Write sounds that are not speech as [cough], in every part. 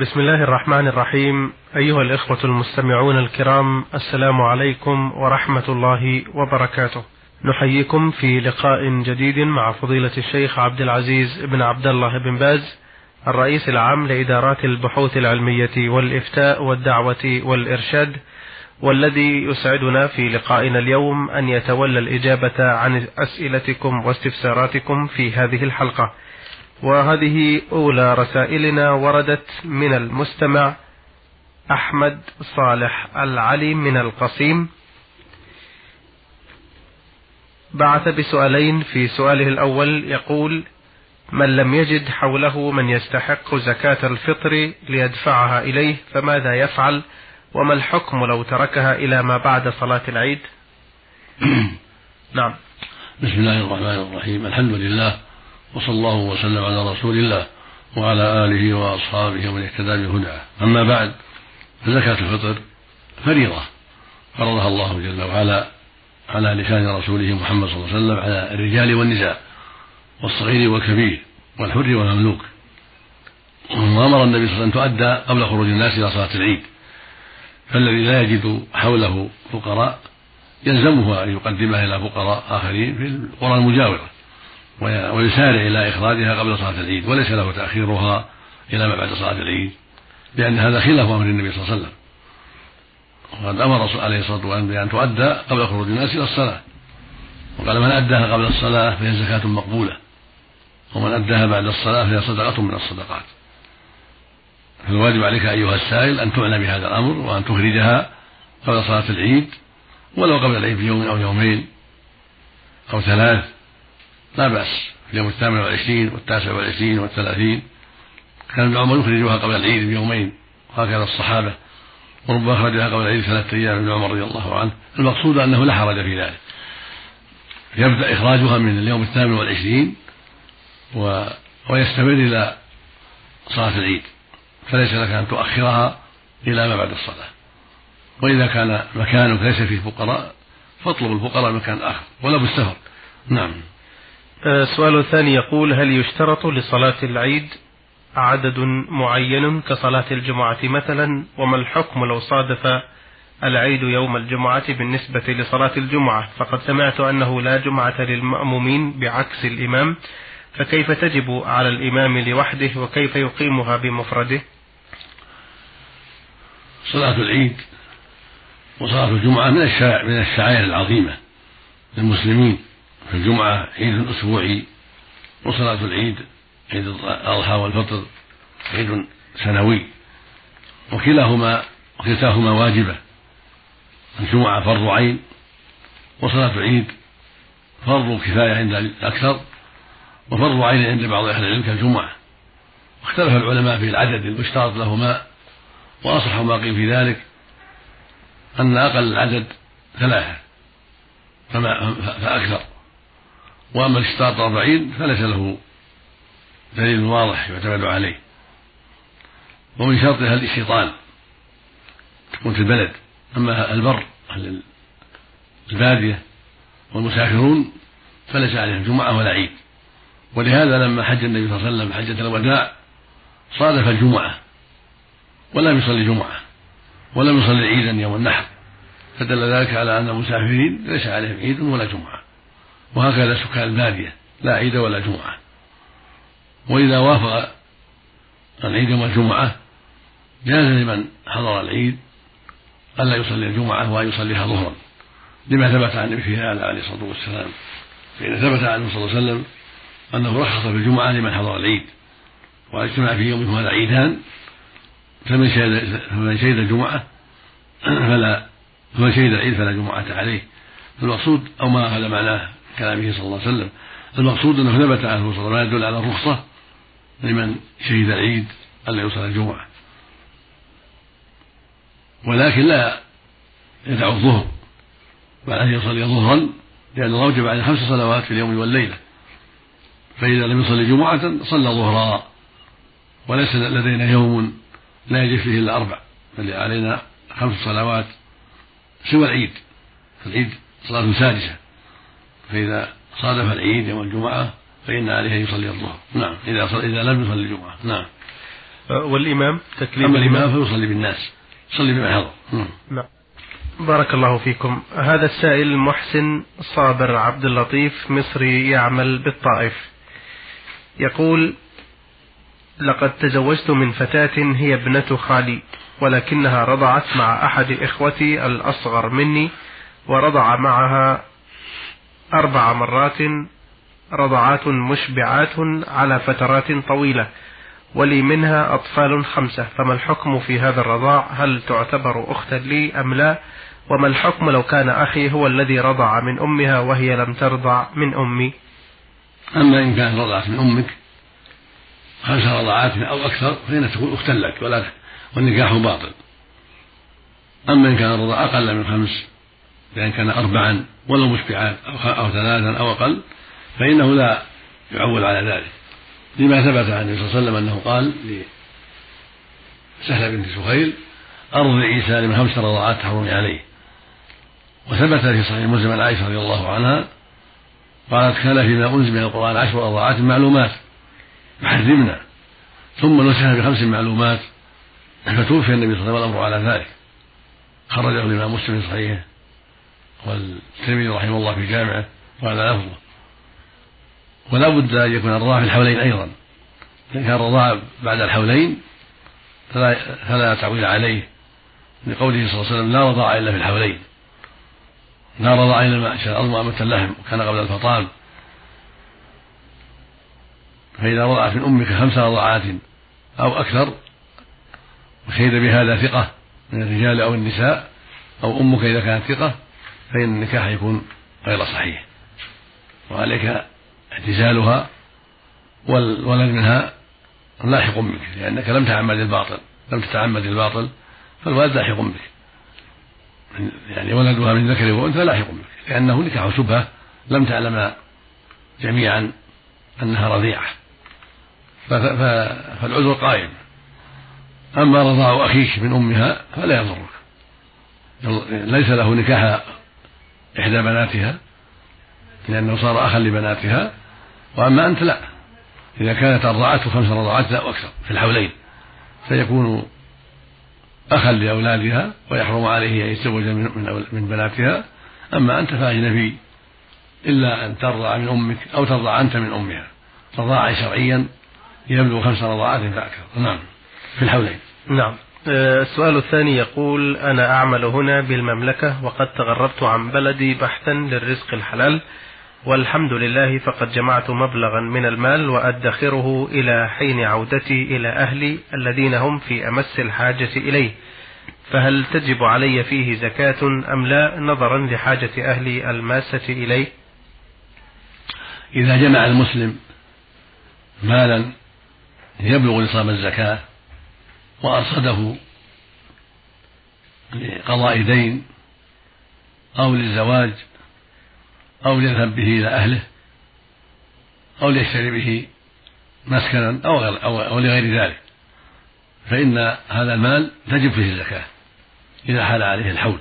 بسم الله الرحمن الرحيم أيها الإخوة المستمعون الكرام السلام عليكم ورحمة الله وبركاته نحييكم في لقاء جديد مع فضيلة الشيخ عبد العزيز بن عبد الله بن باز الرئيس العام لإدارات البحوث العلمية والإفتاء والدعوة والإرشاد والذي يسعدنا في لقائنا اليوم أن يتولى الإجابة عن أسئلتكم واستفساراتكم في هذه الحلقة وهذه أولى رسائلنا وردت من المستمع أحمد صالح العلي من القصيم. بعث بسؤالين في سؤاله الأول يقول من لم يجد حوله من يستحق زكاة الفطر ليدفعها إليه فماذا يفعل؟ وما الحكم لو تركها إلى ما بعد صلاة العيد؟ [clears throat] نعم. بسم الله الرحمن الرحيم. الحمد لله وصلى الله وسلم على رسول الله وعلى آله وأصحابه ومن اهتدى بهداه. أما بعد فزكاة الفطر فريضة. فرضها الله جل وعلا على لسان رسوله محمد صلى الله عليه وسلم على الرجال والنساء والصغير والكبير والحر والمملوك. وأمر النبي صلى الله عليه وسلم تؤدى قبل خروج الناس إلى صلاة العيد. فالذي لا يجد حوله فقراء يلزمه أن يقدمها إلى فقراء آخرين في القرى المجاورة. ويسارع إلى إخراجها قبل صلاة العيد وليس له تأخيرها إلى ما بعد صلاة العيد لأن هذا خلاف أمر النبي صلى الله عليه وسلم. وقد أمر عليه الصلاة والسلام بأن تؤدى قبل خروج الناس إلى الصلاة. وقال من أداها قبل الصلاة فهي زكاة مقبولة. ومن أداها بعد الصلاة فهي صدقة من الصدقات. فالواجب عليك أيها السائل أن تعنى بهذا الأمر وأن تخرجها قبل صلاة العيد ولو قبل العيد بيوم أو يومين أو ثلاث. لا بأس. في اليوم الثامن والعشرين والتاسع والعشرين والثلاثين. كان ابن عمر يخرجها قبل العيد بيومين. وهكذا الصحابة. وربما أخرجها قبل العيد ثلاثة أيام ابن عمر رضي الله عنه. المقصود أنه لا حرج في ذلك. يبدأ إخراجها من اليوم الثامن والعشرين و... ويستمر إلى صلاة العيد. فليس لك أن تؤخرها إلى ما بعد الصلاة. وإذا كان مكانك ليس فيه فقراء فاطلب الفقراء مكان آخر. ولا بالسفر. نعم. السؤال آه، الثاني يقول هل يشترط لصلاة العيد عدد معين كصلاة الجمعة مثلا؟ وما الحكم لو صادف العيد يوم الجمعة بالنسبة لصلاة الجمعة؟ فقد سمعت أنه لا جمعة للمأمومين بعكس الإمام فكيف تجب على الإمام لوحده وكيف يقيمها بمفرده؟ صلاة العيد وصلاة الجمعة من الشعائر من الشعائر العظيمة للمسلمين. فالجمعة عيد أسبوعي وصلاة العيد عيد الأضحى والفطر عيد سنوي. وكلاهما وكلتاهما واجبة. الجمعة فرض عين وصلاة العيد فرض كفاية عند الأكثر وفرض عين عند بعض أهل العلم كالجمعة. واختلف العلماء في العدد المشترط لهما وأصح ما قيل في ذلك أن أقل العدد ثلاثة فما فأكثر. وأما الاشتراط أربعين فليس له دليل واضح يعتمد عليه. ومن شرطها الاستيطان تكون في البلد. أما البر أهل البادية والمسافرون فليس عليهم جمعة ولا عيد. ولهذا لما حج النبي صلى الله عليه وسلم حجة الوداع صادف الجمعة. ولم يصلي جمعة. ولم يصلي عيدا يوم النحر. فدل ذلك على أن المسافرين ليس عليهم عيد ولا جمعة. وهكذا سكان البادية لا عيد ولا جمعة. وإذا وافق العيد يوم الجمعة جاز لمن حضر العيد ألا يصلي الجمعة وأن يصليها ظهرا لما ثبت عن النبي هذا عليه الصلاة والسلام. فإن ثبت عنه صلى الله عليه وسلم أنه رخص في الجمعة لمن حضر العيد واجتمع في يوم هذا عيدان فمن شهد فمن شهد الجمعة فلا فمن شهد العيد فلا جمعة عليه. المقصود أو ما هذا معناه كلامه صلى الله عليه وسلم. المقصود أنه ثبت عنه صلى الله عليه وسلم يدل على الرخصة لمن شهد العيد ألا يصلي الجمعة. ولكن لا يدع الظهر بل أن يصلي ظهرا لأنه أوجب عليه خمس صلوات في اليوم والليلة. فإذا لم يصلي جمعة صلى ظهرا وليس لدينا يوم لا يجب فيه إلا أربع بل علينا خمس صلوات سوى العيد. فالعيد صلاة سادسة فإذا صادف العيد يوم الجمعة فإن عليه أن يصلي الظهر. نعم. إذا إذا لم يصلي الجمعة. نعم. والإمام تكليف أما الإمام فيصلي بالناس. يصلي بما حضر نعم. بارك الله فيكم. هذا السائل محسن صابر عبد اللطيف مصري يعمل بالطائف. يقول لقد تزوجت من فتاة هي ابنة خالي ولكنها رضعت مع أحد إخوتي الأصغر مني ورضع معها أربع مرات رضعات مشبعات على فترات طويلة ولي منها أطفال خمسة. فما الحكم في هذا الرضاع؟ هل تعتبر أختا لي أم لا؟ وما الحكم لو كان أخي هو الذي رضع من أمها وهي لم ترضع من أمي؟ أما إن كانت رضعت من أمك خمس رضعات أو أكثر؟ فإنها تكون أختا لك ولا والنكاح باطل. أما إن كان الرضاع أقل من خمس بأن كان أربعا ولو مشبعات أو ثلاثا أو أقل فإنه لا يعول على ذلك. لما ثبت عن النبي صلى الله عليه وسلم أنه قال لسهلة بنت سهيل أرض عيسى لمن خمس رضعات تحرمي عليه. وثبت في صحيح مسلم عن عائشة رضي الله عنها قالت كان فيما أنزل من القرآن عشر رضعات معلومات يحرمنا. ثم نسخ بخمس معلومات فتوفي النبي صلى الله عليه وسلم والأمر على ذلك. خرجه الإمام مسلم في صحيحه. والترمذي رحمه الله في جامعه وعلى لفظه ولا بد أن يكون الرضاع في الحولين أيضا. إن كان الرضاع بعد الحولين فلا, فلا تعويل عليه. لقوله صلى الله عليه وسلم لا رضاع إلا في الحولين. لا رضاع إلا ما شاء الأرض أمة اللحم وكان قبل الفطام فإذا رضعت من أمك خمس رضعات أو أكثر وشهد بهذا ثقة من الرجال أو النساء أو أمك إذا كانت ثقة فإن النكاح يكون غير صحيح. وعليك اعتزالها والولد منها لاحق بك لأنك لم تعمد الباطل لم تتعمد الباطل فالولد لاحق بك يعني ولدها من ذكر وأنثى لاحق بك لأنه نكاح شبهة لم تعلم جميعا أنها رضيعة. فالعذر قائم. أما رضاع أخيك من أمها فلا يضرك. ليس له نكاح إحدى بناتها لأنه صار أخا لبناتها وأما أنت لا. إذا كانت أرضعته خمس رضعات لا أكثر في الحولين. فيكون أخا لأولادها ويحرم عليه أن يتزوج من, من, بناتها. أما أنت فأجنبي إلا أن ترضع من أمك أو ترضع أنت من أمها. رضاعا شرعيا يبلغ خمس رضاعات فأكثر. نعم. في الحولين. نعم. السؤال الثاني يقول أنا أعمل هنا بالمملكة وقد تغربت عن بلدي بحثا للرزق الحلال والحمد لله فقد جمعت مبلغا من المال وأدخره إلى حين عودتي إلى أهلي الذين هم في أمس الحاجة إليه. فهل تجب علي فيه زكاة أم لا نظرا لحاجة أهلي الماسة إليه؟ إذا جمع المسلم مالا يبلغ نصاب الزكاة وأرصده لقضاء دين أو للزواج أو ليذهب به إلى أهله أو ليشتري به مسكنا أو, أو لغير ذلك. فإن هذا المال تجب فيه الزكاة إذا حال عليه الحول.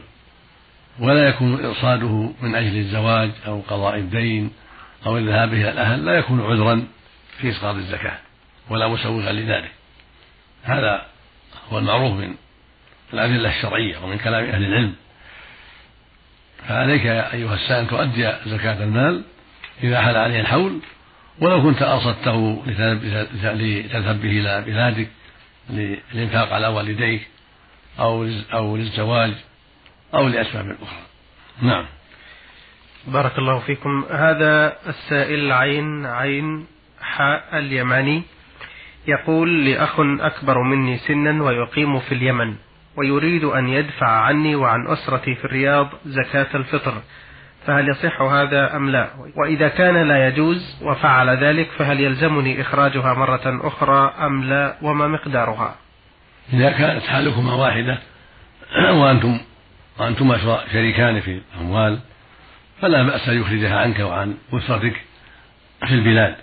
ولا يكون إرصاده من أجل الزواج أو قضاء الدين أو الذهاب إلى الأهل لا يكون عذرا في إسقاط الزكاة ولا مسوغا لذلك. هذا هو المعروف من الأدلة الشرعية ومن كلام أهل العلم. فعليك أيها السائل تؤدي زكاة المال إذا حال عليه الحول ولو كنت أرصدته لتذهب به إلى بلادك للإنفاق على والديك أو أو للزواج أو لأسباب أخرى. نعم. بارك الله فيكم. هذا السائل عين عين حاء اليماني. يقول لأخ أكبر مني سنا ويقيم في اليمن ويريد أن يدفع عني وعن أسرتي في الرياض زكاة الفطر فهل يصح هذا أم لا؟ وإذا كان لا يجوز وفعل ذلك فهل يلزمني إخراجها مرة أخرى أم لا؟ وما مقدارها؟ إذا كانت حالكما واحدة وأنتم وأنتما شريكان في الأموال فلا بأس أن يخرجها عنك وعن أسرتك في البلاد.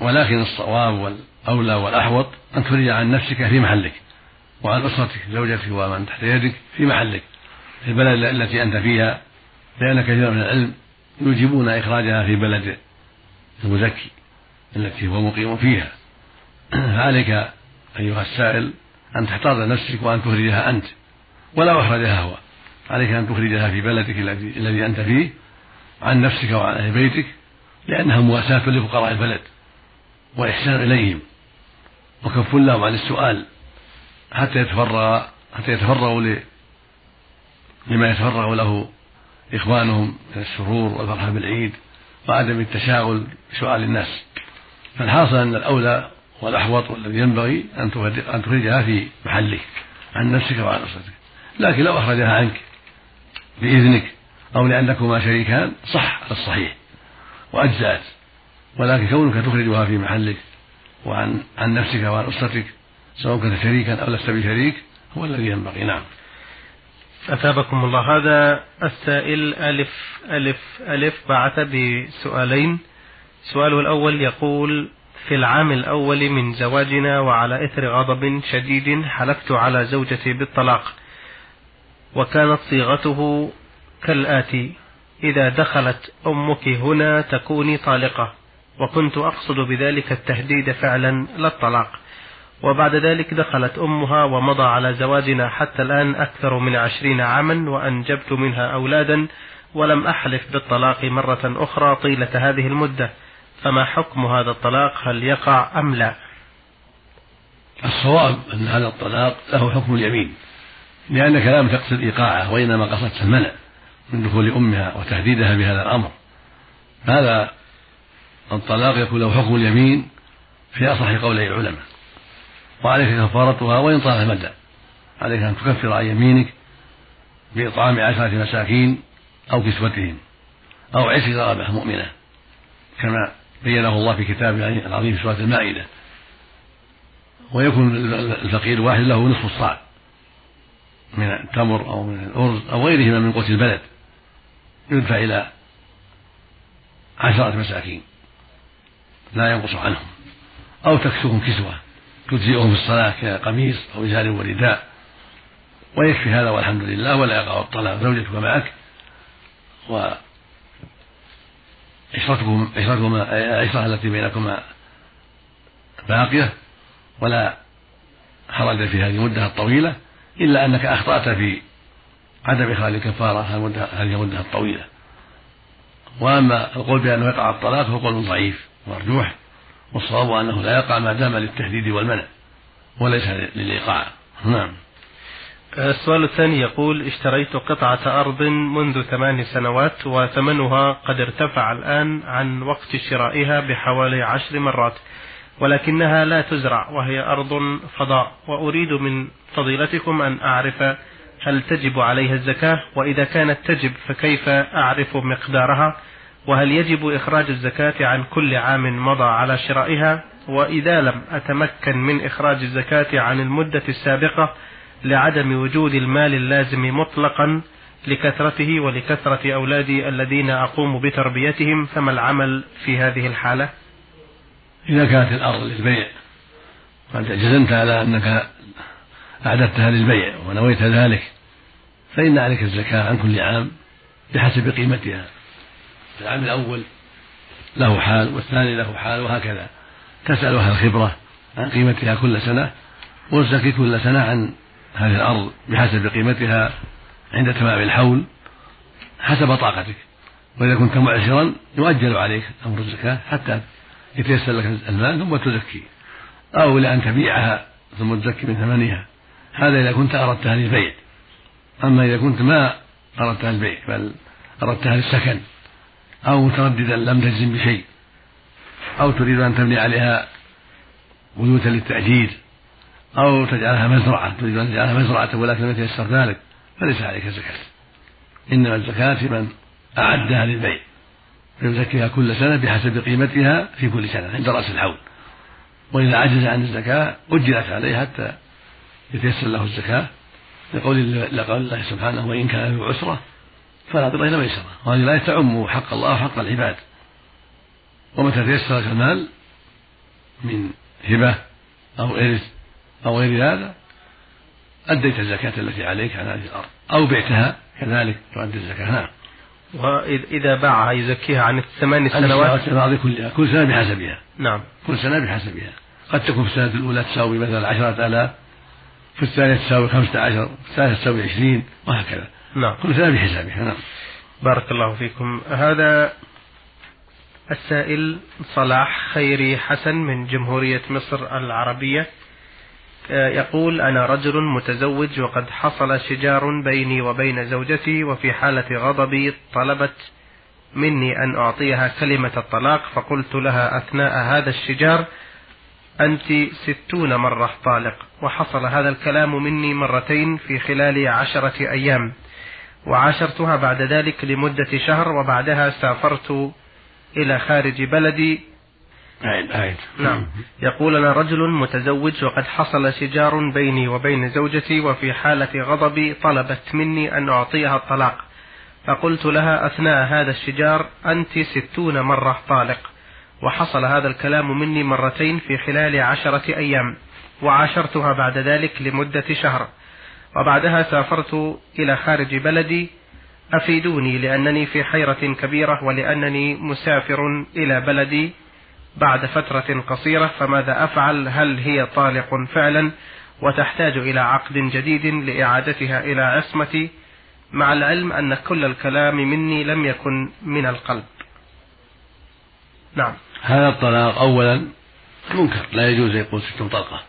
ولكن الصواب والأولى والأحوط أن تخرج عن نفسك في محلك وعن أسرتك زوجتك ومن تحت يدك في محلك. في البلد التي أنت فيها لأن كثيرا من العلم يوجبون إخراجها في بلد المزكي التي هو مقيم فيها. [clears throat] فعليك أيها السائل أن تحتاط نفسك وأن تخرجها أنت ولا أخرجها هو. عليك أن تخرجها في بلدك الذي أنت فيه عن نفسك وعن أهل بيتك لأنها مواساة لفقراء البلد. وإحسان إليهم. وكف لهم عن السؤال حتى يتفرغ حتى يتفرغوا لما يتفرغ له إخوانهم من السرور والفرحة بالعيد وعدم التشاغل بسؤال الناس. فالحاصل أن الأولى والأحوط والذي ينبغي أن أن تخرجها في محلك عن نفسك وعن أسرتك. لكن لو أخرجها عنك بإذنك أو لأنكما شريكان صح الصحيح. وأجزأت. ولكن كونك تخرجها في محلك وعن عن نفسك وعن أسرتك سواء كنت شريكا أو لست بشريك هو الذي ينبغي. نعم. أثابكم الله. هذا السائل ألف ألف ألف بعث بسؤالين. سؤاله الأول يقول في العام الأول من زواجنا وعلى إثر غضب شديد حلفت على زوجتي بالطلاق وكانت صيغته كالآتي إذا دخلت أمك هنا تكوني طالقة. وكنت أقصد بذلك التهديد فعلا لا الطلاق. وبعد ذلك دخلت أمها ومضى على زواجنا حتى الآن أكثر من عشرين عاما وأنجبت منها أولادا ولم أحلف بالطلاق مرة أخرى طيلة هذه المدة. فما حكم هذا الطلاق؟ هل يقع أم لا؟ الصواب أن هذا الطلاق له حكم اليمين لأنك لم تقصد إيقاعه وإنما قصدت المنع من دخول أمها وتهديدها بهذا الأمر. هذا الطلاق يكون له حكم اليمين في أصح قولي العلماء. وعليك كفارتها وإن طال المدى. عليك أن تكفر عن يمينك بإطعام عشرة مساكين أو كسوتهم أو عشق رغبة مؤمنة كما بينه الله في كتابه العظيم في سورة المائدة. ويكون الفقير الواحد له نصف الصاع من التمر أو من الأرز أو غيرهما من قوت البلد يدفع إلى عشرة مساكين. لا ينقص عنهم. أو تكسوهم كسوة. تجزئهم في الصلاة كقميص أو إزار ورداء. ويكفي هذا والحمد لله ولا يقع الطلاق. زوجتك معك. و عشرتكم عشرتكما العشرة التي بينكما باقية. ولا حرج في هذه المدة الطويلة. إلا أنك أخطأت في عدم إخراج الكفارة. هذه المدة الطويلة. وأما القول بأنه يقع الطلاق فهو قول ضعيف. مرجوح والصواب أنه لا يقع ما دام للتهديد والمنع وليس للإيقاع. نعم. السؤال الثاني يقول اشتريت قطعة أرض منذ ثمان سنوات وثمنها قد ارتفع الآن عن وقت شرائها بحوالي عشر مرات ولكنها لا تزرع وهي أرض فضاء. وأريد من فضيلتكم أن أعرف هل تجب عليها الزكاة وإذا كانت تجب فكيف أعرف مقدارها؟ وهل يجب إخراج الزكاة عن كل عام مضى على شرائها؟ وإذا لم أتمكن من إخراج الزكاة عن المدة السابقة لعدم وجود المال اللازم مطلقا لكثرته ولكثرة أولادي الذين أقوم بتربيتهم فما العمل في هذه الحالة؟ إذا كانت الأرض للبيع قد جزمت على أنك أعددتها للبيع ونويت ذلك فإن عليك الزكاة عن كل عام بحسب قيمتها. العام الأول له حال والثاني له حال وهكذا. تسأل أهل الخبرة عن قيمتها كل سنة والزكي كل سنة عن هذه الأرض بحسب قيمتها عند تمام الحول حسب طاقتك. وإذا كنت معسرا يؤجل عليك أمر الزكاة حتى يتيسر لك المال ثم تزكي. أو لأن تبيعها ثم تزكي من ثمنها. هذا إذا كنت أردتها للبيع أما إذا كنت ما أردتها للبيع بل أردتها للسكن أو مترددا لم تجزم بشيء أو تريد أن تبني عليها بيوتا للتأجير أو تجعلها مزرعة تريد أن تجعلها مزرعة ولكن لم يتيسر ذلك فليس عليك زكاة إنما الزكاة لمن أعدها للبيع فيزكيها كل سنة بحسب قيمتها في كل سنة عند رأس الحول. وإذا عجز عن الزكاة أجلت عليه حتى يتيسر له الزكاة لقول الله سبحانه وإن كان له عسرة فلا إلا ميسرة وهذه الآية تعم حق الله وحق العباد. ومتى تيسر المال من هبة أو إرث أو غير هذا؟ أديت الزكاة التي عليك على هذه الأرض. أو بعتها كذلك تؤدي الزكاة. نعم. وإذا باعها يزكيها عن الثمان سنوات؟ الماضي كلها كل سنة بحسبها. نعم. كل سنة بحسبها. قد تكون في السنة الأولى تساوي مثلا عشرة آلاف في الثانية تساوي خمسة عشر في الثالثة تساوي عشرين وهكذا. نعم. كل سنة بحسابها نعم. بارك الله فيكم. هذا السائل صلاح خيري حسن من جمهورية مصر العربية يقول أنا رجل متزوج وقد حصل شجار بيني وبين زوجتي وفي حالة غضبي طلبت مني أن أعطيها كلمة الطلاق فقلت لها أثناء هذا الشجار أنت ستون مرة طالق وحصل هذا الكلام مني مرتين في خلال عشرة أيام. وعاشرتها بعد ذلك لمدة شهر وبعدها سافرت إلى خارج بلدي. أعد أعد نعم. يقول أنا رجل متزوج وقد حصل شجار بيني وبين زوجتي وفي حالة غضبي طلبت مني أن أعطيها الطلاق. فقلت لها أثناء هذا الشجار أنت ستون مرة طالق. وحصل هذا الكلام مني مرتين في خلال عشرة أيام. وعاشرتها بعد ذلك لمدة شهر. وبعدها سافرت إلى خارج بلدي. أفيدوني لأنني في حيرة كبيرة ولأنني مسافر إلى بلدي بعد فترة قصيرة. فماذا أفعل؟ هل هي طالق فعلا؟ وتحتاج إلى عقد جديد لإعادتها إلى عصمتي. مع العلم أن كل الكلام مني لم يكن من القلب. نعم. هذا الطلاق أولا منكر. لا يجوز يقول ست طلقة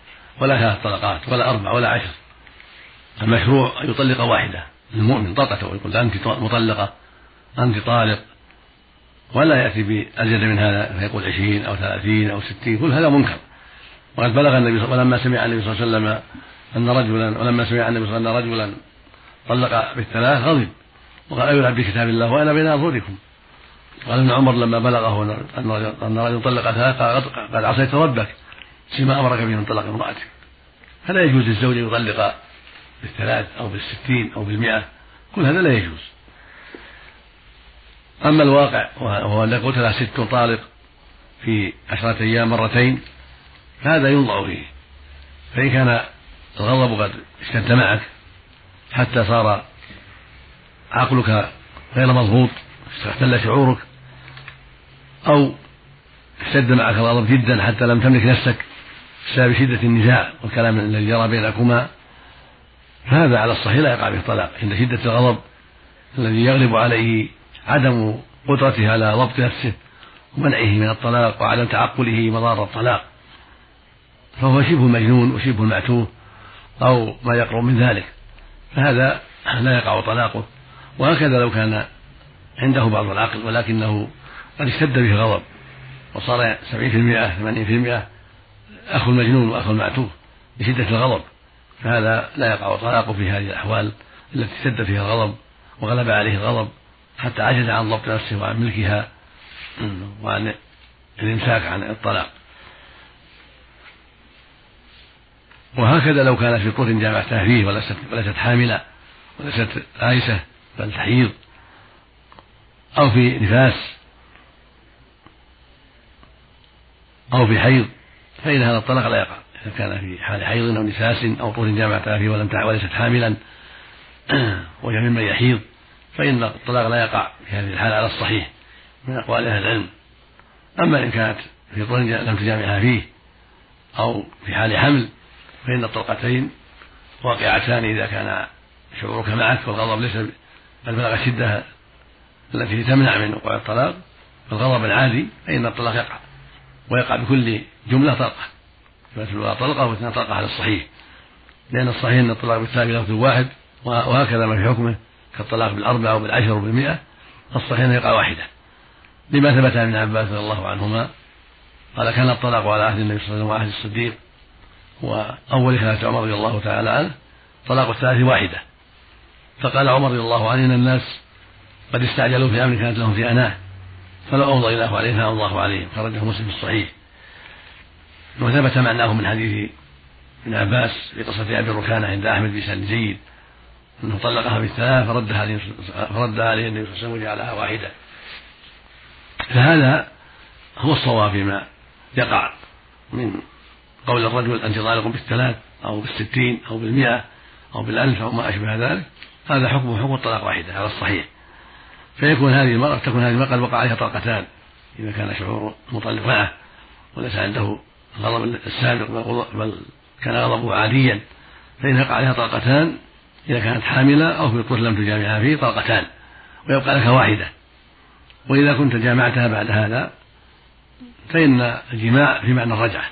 ولا ثلاث طلقات ولا أربع ولا عشر. المشروع أن يطلق واحدة المؤمن طلقته ويقول أنت مطلقة أنت طالق ولا يأتي بأزيد من هذا فيقول عشرين أو ثلاثين أو ستين كل هذا منكر. وقد بلغ النبي ولما سمع النبي صلى الله عليه وسلم أن رجلا ولما سمع النبي صلى الله عليه وسلم أن رجلا طلق بالثلاث غضب وقال أيلعب بكتاب الله وأنا بين أظهركم قال ابن عمر لما بلغه أن رجلا طلق ثلاث قال عصيت ربك فيما أمرك به من طلاق امرأتك. فلا يجوز للزوج أن يطلق بالثلاث أو بالستين أو بالمئة. كل هذا لا يجوز. أما الواقع وهو أن قلت له ست طالق في عشرة أيام مرتين فهذا ينظر فيه. فإن كان الغضب قد اشتد معك حتى صار عقلك غير مضبوط اختل شعورك أو اشتد معك الغضب جدا حتى لم تملك نفسك بسبب شدة النزاع والكلام الذي جرى بينكما. فهذا على الصحيح لا يقع به الطلاق عند شدة الغضب الذي يغلب عليه عدم قدرته على ضبط نفسه ومنعه من الطلاق وعدم تعقله مضار الطلاق. فهو شبه المجنون وشبه المعتوه أو ما يقرب من ذلك. فهذا لا يقع طلاقه. وهكذا لو كان عنده بعض العقل ولكنه قد اشتد به الغضب وصار سبعين في المئة ثمانين في المئة أخو المجنون وأخو المعتوه لشدة الغضب. فهذا لا يقع طلاقه في هذه الأحوال التي اشتد فيها الغضب وغلب عليه الغضب حتى عجز عن ضبط نفسه وعن ملكها وعن الإمساك عن الطلاق. وهكذا لو كانت في طهر جامعتها فيه وليست وليست حاملة وليست آيسة بل تحيض أو في نفاس أو في حيض فإن هذا الطلاق لا يقع. إذا كان في حال حيض أو نفاس أو طهر جامعتها فيه ولم وليست حاملا. [clears throat] وهي ممن يحيض. فإن الطلاق لا يقع في هذه الحالة على الصحيح من أقوال أهل العلم. أما إن كانت في طهر لم تجامعها فيه أو في حال حمل فإن الطلقتين واقعتان إذا كان شعورك معك والغضب ليس بل بلغ الشدة التي تمنع من وقوع الطلاق الغضب العادي فإن الطلاق يقع. ويقع بكل جملة طلقة. فالأولى طلقة واثنين طلقة على الصحيح. لأن الصحيح أن الطلاق بالثاني لفظ واحد وهكذا ما في حكمه كالطلاق بالأربعة وبالعشر وبالمئة. الصحيح أن يقع واحدة. لما ثبت عن ابن عباس رضي الله عنهما قال كان الطلاق على عهد النبي صلى الله عليه وسلم وعهد الصديق. وأول خلافة عمر رضي الله تعالى عنه طلاق الثلاث واحدة. فقال عمر رضي الله عنه إن الناس قد استعجلوا في أمر كانت لهم في أناة فلو أمضى الله عليه فأمضى الله عليهم. خرجه مسلم في الصحيح. وثبت معناه من حديث ابن عباس في قصة أبي ركانة عند أحمد بن جيد أنه طلقها بالثلاث فردها فردها عليه النبي صلى الله عليه وسلم وجعلها واحدة. فهذا هو الصواب فيما يقع من قول الرجل أنت طالق بالثلاث أو بالستين أو بالمئة أو بالألف أو ما أشبه ذلك هذا حكمه حكم الطلاق واحدة على الصحيح. فيكون هذه المرأة تكون هذه المرأة قد وقع عليها طلقتان إذا كان شعور المطلق معه وليس عنده الغضب السابق بل كان غضبه عاديا فإن يقع عليها طلقتان إذا كانت حاملة أو في طفل لم تجامعها فيه طلقتان ويبقى لك واحدة. وإذا كنت جامعتها بعد هذا فإن الجماع في معنى الرجعة.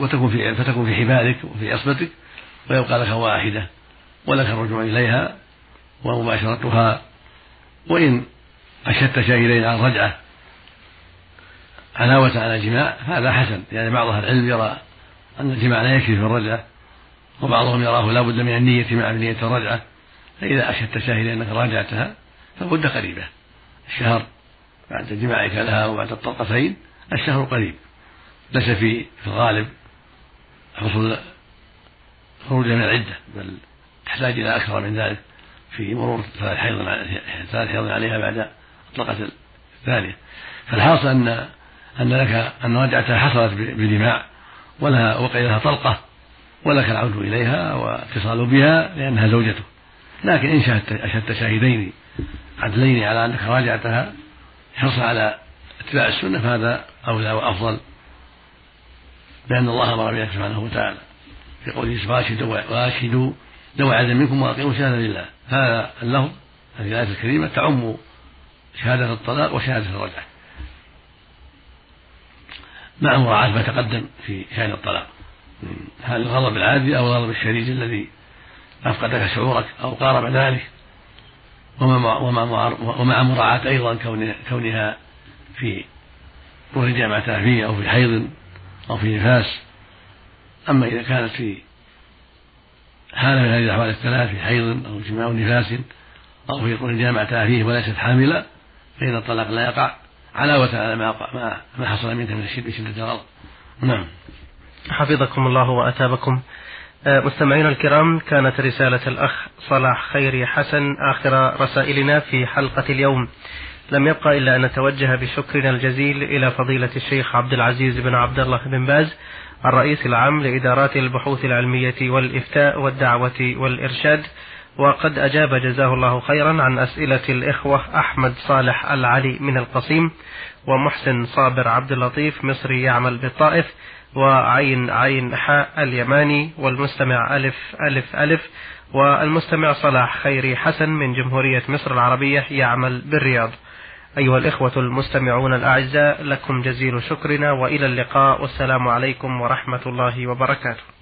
وتكون في فتكون في حبالك وفي عصبتك ويبقى لك واحدة ولك الرجوع إليها ومباشرتها. وإن أشدت شاهدين على الرجعة علاوة على الجماع فهذا حسن. يعني بعض أهل العلم يرى أن الجماع لا يكفي في الرجعة وبعضهم يراه لا بد من النية مع نية الرجعة. فإذا أشهدت شاهدين أنك راجعتها فالمدة قريبة. الشهر بعد جماعك لها وبعد الطلقتين الشهر قريب. ليس في في الغالب حصول خروج من العدة بل تحتاج إلى أكثر من ذلك في مرور ثلاث حيض ثلاث حيض عليها بعد الطلقة الثانية. فالحاصل أن أن لك أن رجعتها حصلت بدماء ولها وقع لها طلقة ولك العود إليها واتصال بها لأنها زوجته. لكن إن شهدت أشهدت شاهدين عدلين على أنك راجعتها حرصا على اتباع السنة فهذا أولى وأفضل. لأن الله أمر بذلك سبحانه وتعالى. في قوله واشهدوا واشهدوا ذوي عدل منكم وأقيموا الشهاده لله هذا اللفظ هذه الآية الكريمة تعم شهادة الطلاق وشهادة الرجعة. مع مراعاة ما تقدم في شان الطلاق. هل الغضب العادي أو الغضب الشديد الذي أفقدك شعورك أو قارب ذلك؟ ومع ومع مراعاة أيضا كونها في طول جامعة فيه أو في حيض أو في نفاس. أما إذا كانت في حالة من هذه الأحوال الثلاث في حيض أو جماع نفاس أو في طول جامعة فيه وليست حاملة فإن الطلاق لا يقع. علاوة على ما ما, حصل منك من شدة الغضب نعم. حفظكم الله وأتابكم. آه، مستمعينا الكرام كانت رسالة الأخ صلاح خيري حسن آخر رسائلنا في حلقة اليوم. لم يبقى إلا أن نتوجه بشكرنا الجزيل إلى فضيلة الشيخ عبد العزيز بن عبد الله بن باز الرئيس العام لإدارات البحوث العلمية والإفتاء والدعوة والإرشاد وقد أجاب جزاه الله خيرا عن أسئلة الإخوة أحمد صالح العلي من القصيم ومحسن صابر عبد اللطيف مصري يعمل بالطائف وعين عين حاء اليماني والمستمع ألف ألف ألف والمستمع صلاح خيري حسن من جمهورية مصر العربية يعمل بالرياض. أيها الإخوة المستمعون الأعزاء لكم جزيل شكرنا وإلى اللقاء والسلام عليكم ورحمة الله وبركاته.